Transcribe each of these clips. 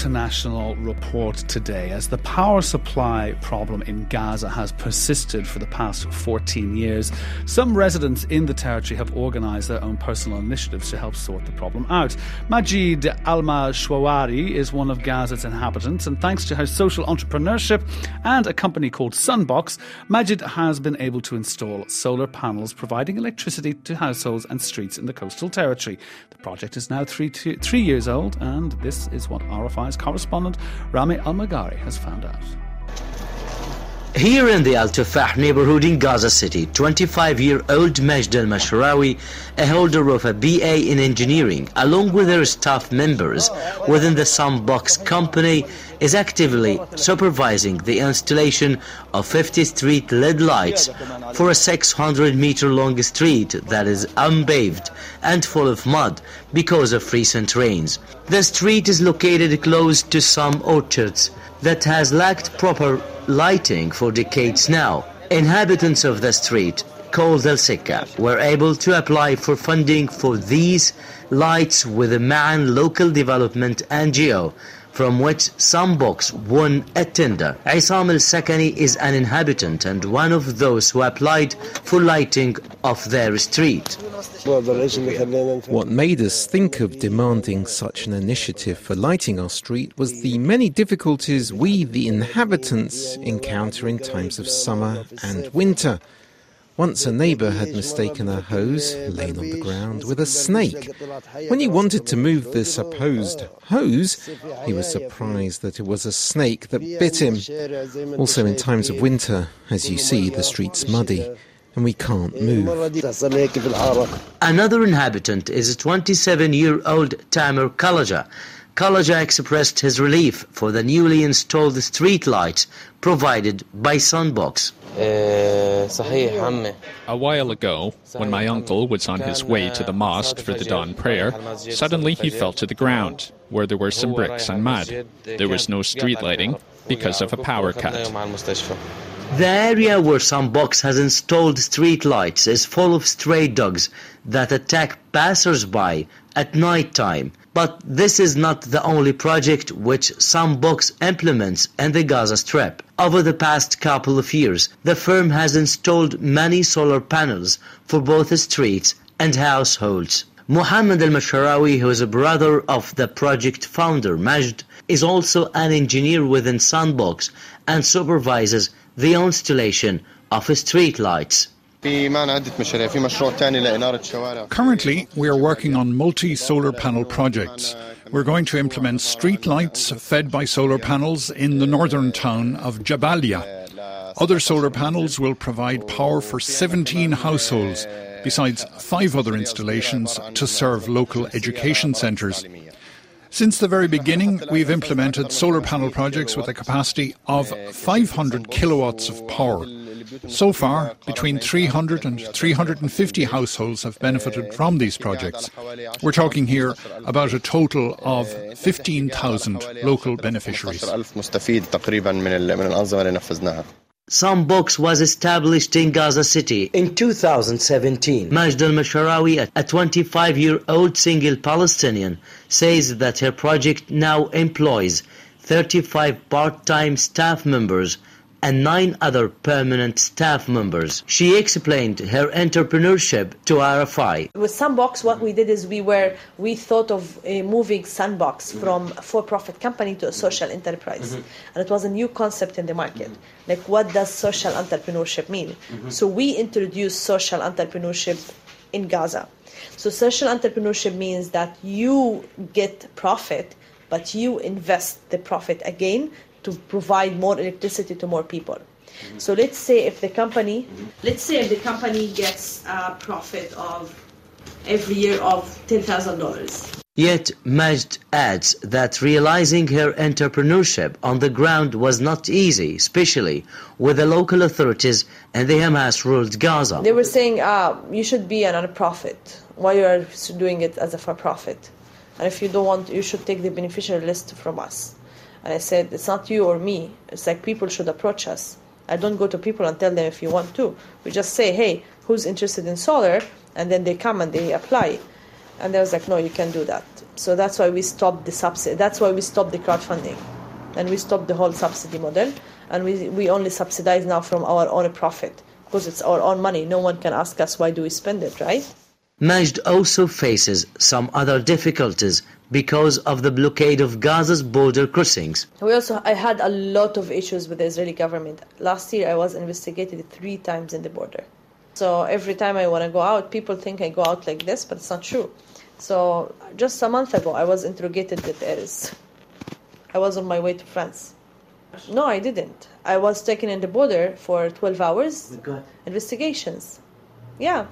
international report today as the power supply problem in Gaza has persisted for the past 14 years. Some residents in the territory have organised their own personal initiatives to help sort the problem out. Majd Alma Shwawari is one of Gaza's inhabitants, and thanks to her social entrepreneurship and a company called Sunbox, Majd has been able to install solar panels providing electricity to households and streets in the coastal territory. The project is now three, two, three years old, and this is what RFI's correspondent Rami Almeghari has found out. Here in the Al Tufah neighborhood in Gaza City, 25-year-old Majd Al Mashrawi, a holder of a BA in engineering, along with her staff members within the Sunbox company, is actively supervising the installation of 50 street LED lights for a 600 meter long street that is unpaved and full of mud because of recent rains. The street is located close to some orchards that has lacked proper lighting for decades now. Inhabitants of the street, called El Sikka, were able to apply for funding for these lights with the Man Local Development NGO from which Sunbox won a tender. Isam al-Sakani is an inhabitant and one of those who applied for lighting of their street. What made us think of demanding such an initiative for lighting our street was the many difficulties we, the inhabitants, encounter in times of summer and winter. Once a neighbour had mistaken a hose, laying on the ground, with a snake. When he wanted to move the supposed hose, he was surprised that it was a snake that bit him. Also, in times of winter, as you see, the street's muddy and we can't move. Another inhabitant is a 27 year old Tamer Kalaja. Kalaja expressed his relief for the newly installed street lights provided by Sunbox. A while ago, when my uncle was on his way to the mosque for the dawn prayer, suddenly he fell to the ground, where there were some bricks and mud. There was no street lighting because of a power cut. The area where Sunbox has installed street lights is full of stray dogs that attack passers-by at night time. But this is not the only project which Sunbox implements in the Gaza Strip. Over the past couple of years, the firm has installed many solar panels for both streets and households. Muhammad al-Masharawi, who is a brother of the project founder Majd, is also an engineer within Sunbox and supervises the installation of street lights. Currently, we are working on multi solar panel projects. We're going to implement street lights fed by solar panels in the northern town of Jabalia. Other solar panels will provide power for 17 households, besides five other installations to serve local education centres. Since the very beginning, we've implemented solar panel projects with a capacity of 500 kilowatts of power. So far, between 300 and 350 households have benefited from these projects. We're talking here about a total of 15,000 local beneficiaries. Sunbox was established in Gaza City in 2017. Majd al Masharawi, a 25 year old single Palestinian, says that her project now employs 35 part time staff members and nine other permanent staff members. She explained her entrepreneurship to RFI. With Sunbox, what we did is we were we thought of uh, moving Sunbox mm-hmm. from a for-profit company to a social enterprise, mm-hmm. and it was a new concept in the market. Mm-hmm. Like, what does social entrepreneurship mean? Mm-hmm. So we introduced social entrepreneurship in Gaza. So social entrepreneurship means that you get profit, but you invest the profit again to provide more electricity to more people. Mm-hmm. So let's say if the company, mm-hmm. let's say if the company gets a profit of every year of ten thousand dollars. Yet Majd adds that realizing her entrepreneurship on the ground was not easy, especially with the local authorities and the Hamas-ruled Gaza. They were saying, ah, you should be a non-profit. Why you are doing it as a for-profit? And if you don't want, you should take the beneficiary list from us. And I said, it's not you or me. It's like people should approach us. I don't go to people and tell them if you want to. We just say, hey, who's interested in solar? And then they come and they apply. And they was like, no, you can't do that. So that's why we stopped the subsidy. That's why we stopped the crowdfunding. And we stopped the whole subsidy model. And we, we only subsidize now from our own profit because it's our own money. No one can ask us why do we spend it, right? Majd also faces some other difficulties because of the blockade of Gaza's border crossings. We also I had a lot of issues with the Israeli government. Last year I was investigated three times in the border. So every time I want to go out, people think I go out like this, but it's not true. So just a month ago I was interrogated at Erez. I was on my way to France. No, I didn't. I was taken in the border for 12 hours. Investigations. Yeah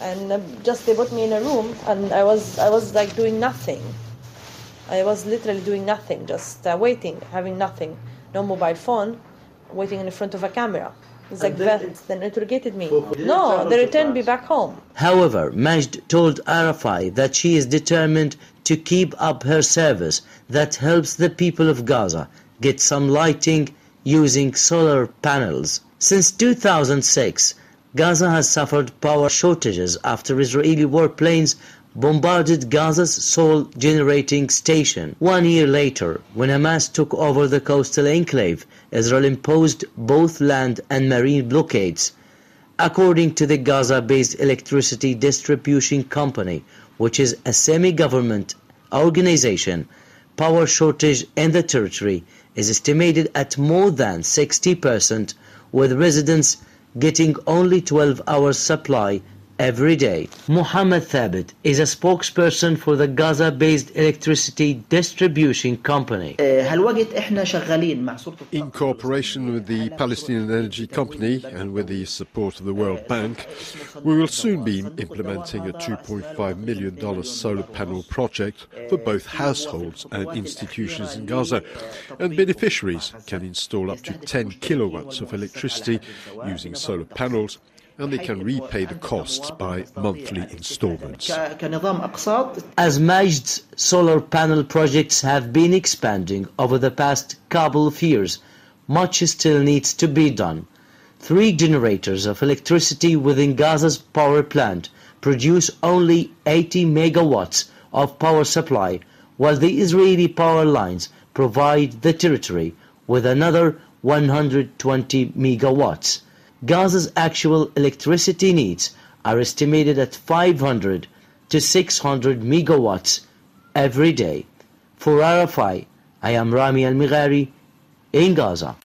and uh, just they put me in a room and i was i was like doing nothing i was literally doing nothing just uh, waiting having nothing. No mobile phone waiting in front of a camera. It's like then, then interrogated me. no they returned me back home. However majd told RFI that she is determined to keep up her service that helps the people of gaza get some lighting using solar panels. Since 2006 Gaza has suffered power shortages after Israeli warplanes bombarded Gaza's sole generating station. One year later, when Hamas took over the coastal enclave, Israel imposed both land and marine blockades. According to the Gaza-based electricity distribution company, which is a semi-government organization, power shortage in the territory is estimated at more than 60%, with residents getting only 12 hours supply every day. Muhammad Thabit is a spokesperson for the Gaza-based electricity distribution company. In cooperation with the Palestinian Energy Company and with the support of the World Bank, we will soon be implementing a $2.5 million solar panel project for both households and institutions in Gaza. And beneficiaries can install up to 10 kilowatts of electricity using solar panels and they can repay the costs by monthly installments. As Majd's solar panel projects have been expanding over the past couple of years, much still needs to be done. Three generators of electricity within Gaza's power plant produce only 80 megawatts of power supply, while the Israeli power lines provide the territory with another 120 megawatts. Gaza's actual electricity needs are estimated at 500 to 600 megawatts every day. For RFI, I am Rami Almeghari in Gaza.